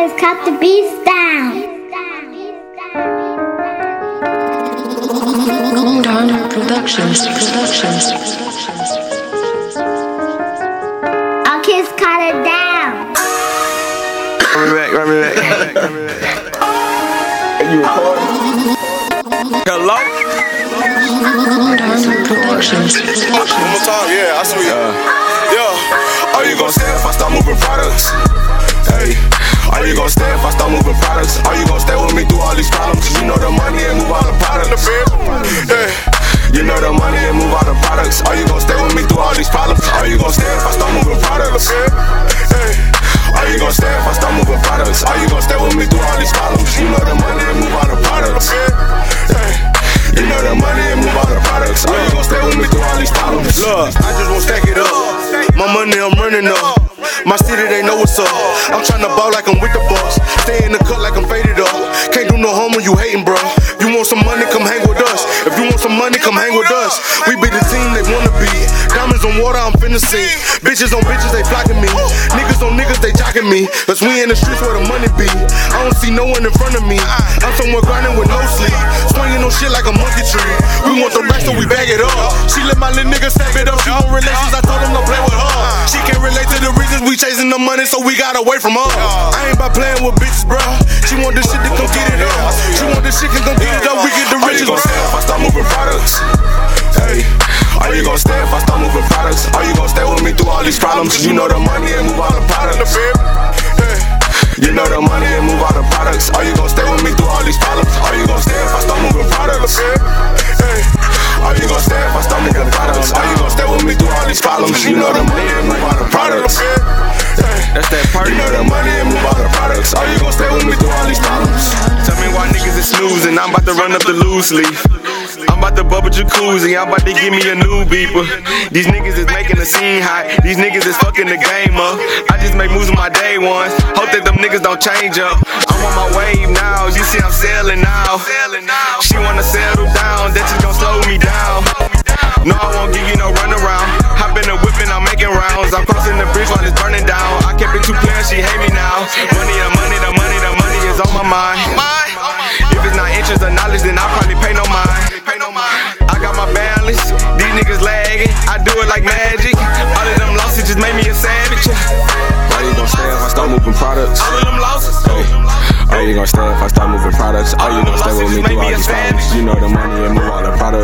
kids cut the beast down. Down Productions. Productions. Our kids cut it down. Run me back, run me back. Run me back. You recording? Hello? Productions. One more time, yeah, I swear. Uh. Yeah. Are you gonna stay if I start moving products? Gonna stay if I start moving products? Are you gonna stay with me through all these problems? Cause you know the money and move all the products. Yeah. You know the money and move all the products. Are you gonna stay with me through all these problems? Are you gonna stay if I start moving products? Hey. Are you gonna stay if I start moving products? Are you gonna stay with me through all these problems? You know the money and move all the products. Hey. You know the money and move all the products. Are you gonna stay with me through all these problems? Look, I just won't stack it up. My money, I'm running up. My city, they know what's up. I'm tryna ball like I'm with the boss. Stay in the cut like I'm faded up. Can't do no harm when you hating, bro. You want some money, come hang with us. If you want some money, come hang with us. We be the team they wanna be. Diamonds on water, I'm finna see. Bitches on bitches, they flocking me. Niggas on niggas, they jocking me. Cause we in the streets where the money be. I don't see no one in front of me. I'm somewhere grinding with no sleep. Swinging on shit like a monkey bag it up. She let my little nigga step it up. She want relations, I told him to play with her. She can't relate to the reasons we chasing the money, so we got away from her. I ain't about playing with bitches, bro. She want this shit to come get it up. She want this shit to come get it up. We get the Are you riches, bro. stay if I start moving products? Hey. Are you gonna stay if I start moving products? Are you gonna stay with me through all these problems? Cause you know the money and move all the products. Hey. You know the money and move all the products. Are you gonna stay with me through all I'm about to run up the loose leaf. I'm about to bubble jacuzzi. I'm about to give me a new beeper. These niggas is making the scene hot. These niggas is fucking the game up. I just make moves on my day ones. Hope that them niggas don't change up. I'm on my wave now. You see I'm sailing now. She wanna settle down. That just gon' slow me down. No, I won't give you no runaround. Hop in the whip and I'm making rounds. I'm crossing the bridge while it's burning down. I kept it too clear, she hate me now. Money, you gonna stay if I start moving products? All of them losses. Are you gonna stay if I start moving products? Are you gonna stay with me through all these problems? You know the money and move all the products.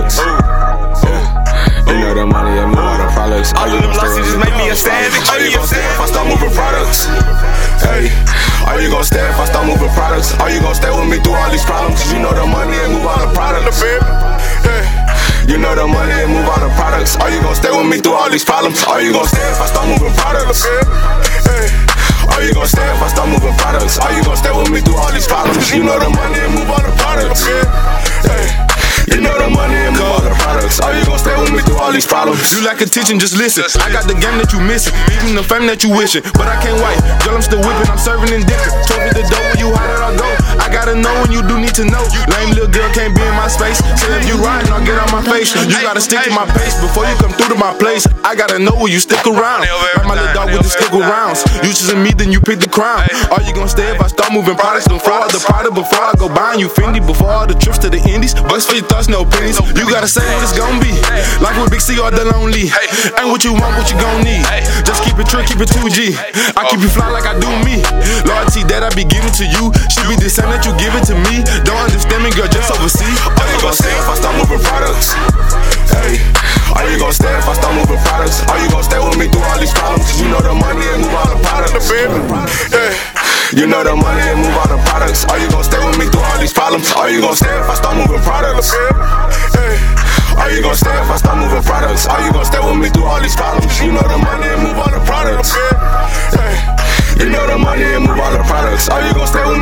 Me through all these problems? Are you gonna stay if I start moving products? Hey. Are you gonna stay if I start moving products? Are you gonna stay with me through all these problems? You know the money and move all the products. Hey. You know the money and all the products. Are you gonna stay with me through all these problems? You like attention, just listen. I got the game that you missing, even the fame that you wishing. But I can't wait. Girl, I'm still whipping, I'm serving and dipping. Told me the dough when you how did I go? I gotta know when you do need to know. Lame little girl can't be in my space. Say if you riding, I'll get on my face. You gotta stick to my pace before you come through to my place. I gotta know where you stick around. Ride my little dog with the stick rounds. You choosing me, then you pick the crown. Are you gonna stay if I start moving products? Before all the product, before I go buying you Fendi, before all the trips to the Indies. Bucks for your thoughts, no pennies. You gotta say what it's gonna be. Like with Big C or the lonely. Ain't what you want, what you gon' need. Keep it true, keep it 2G. I keep you fly like I do me. Loyalty that I be giving to you should be the same that you give it to me. Don't understand me, girl, just oversee. Are you gonna stay if I start moving products? Hey. Are you gonna stay if I start moving products? Are you gonna stay with me through all these problems? You know the money and move all the products. Yeah. You know the money and move all the products. Are you gonna stay with me through all these problems? Are you gonna stay if I start moving products? Hey. Products? Are you gonna stay with me through all these problems? You know the money and move all the products. Hey. You know the money and move all the products. Are you gonna stay with